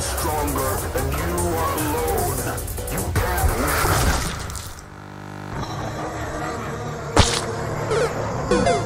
stronger, and you are alone. You can't win.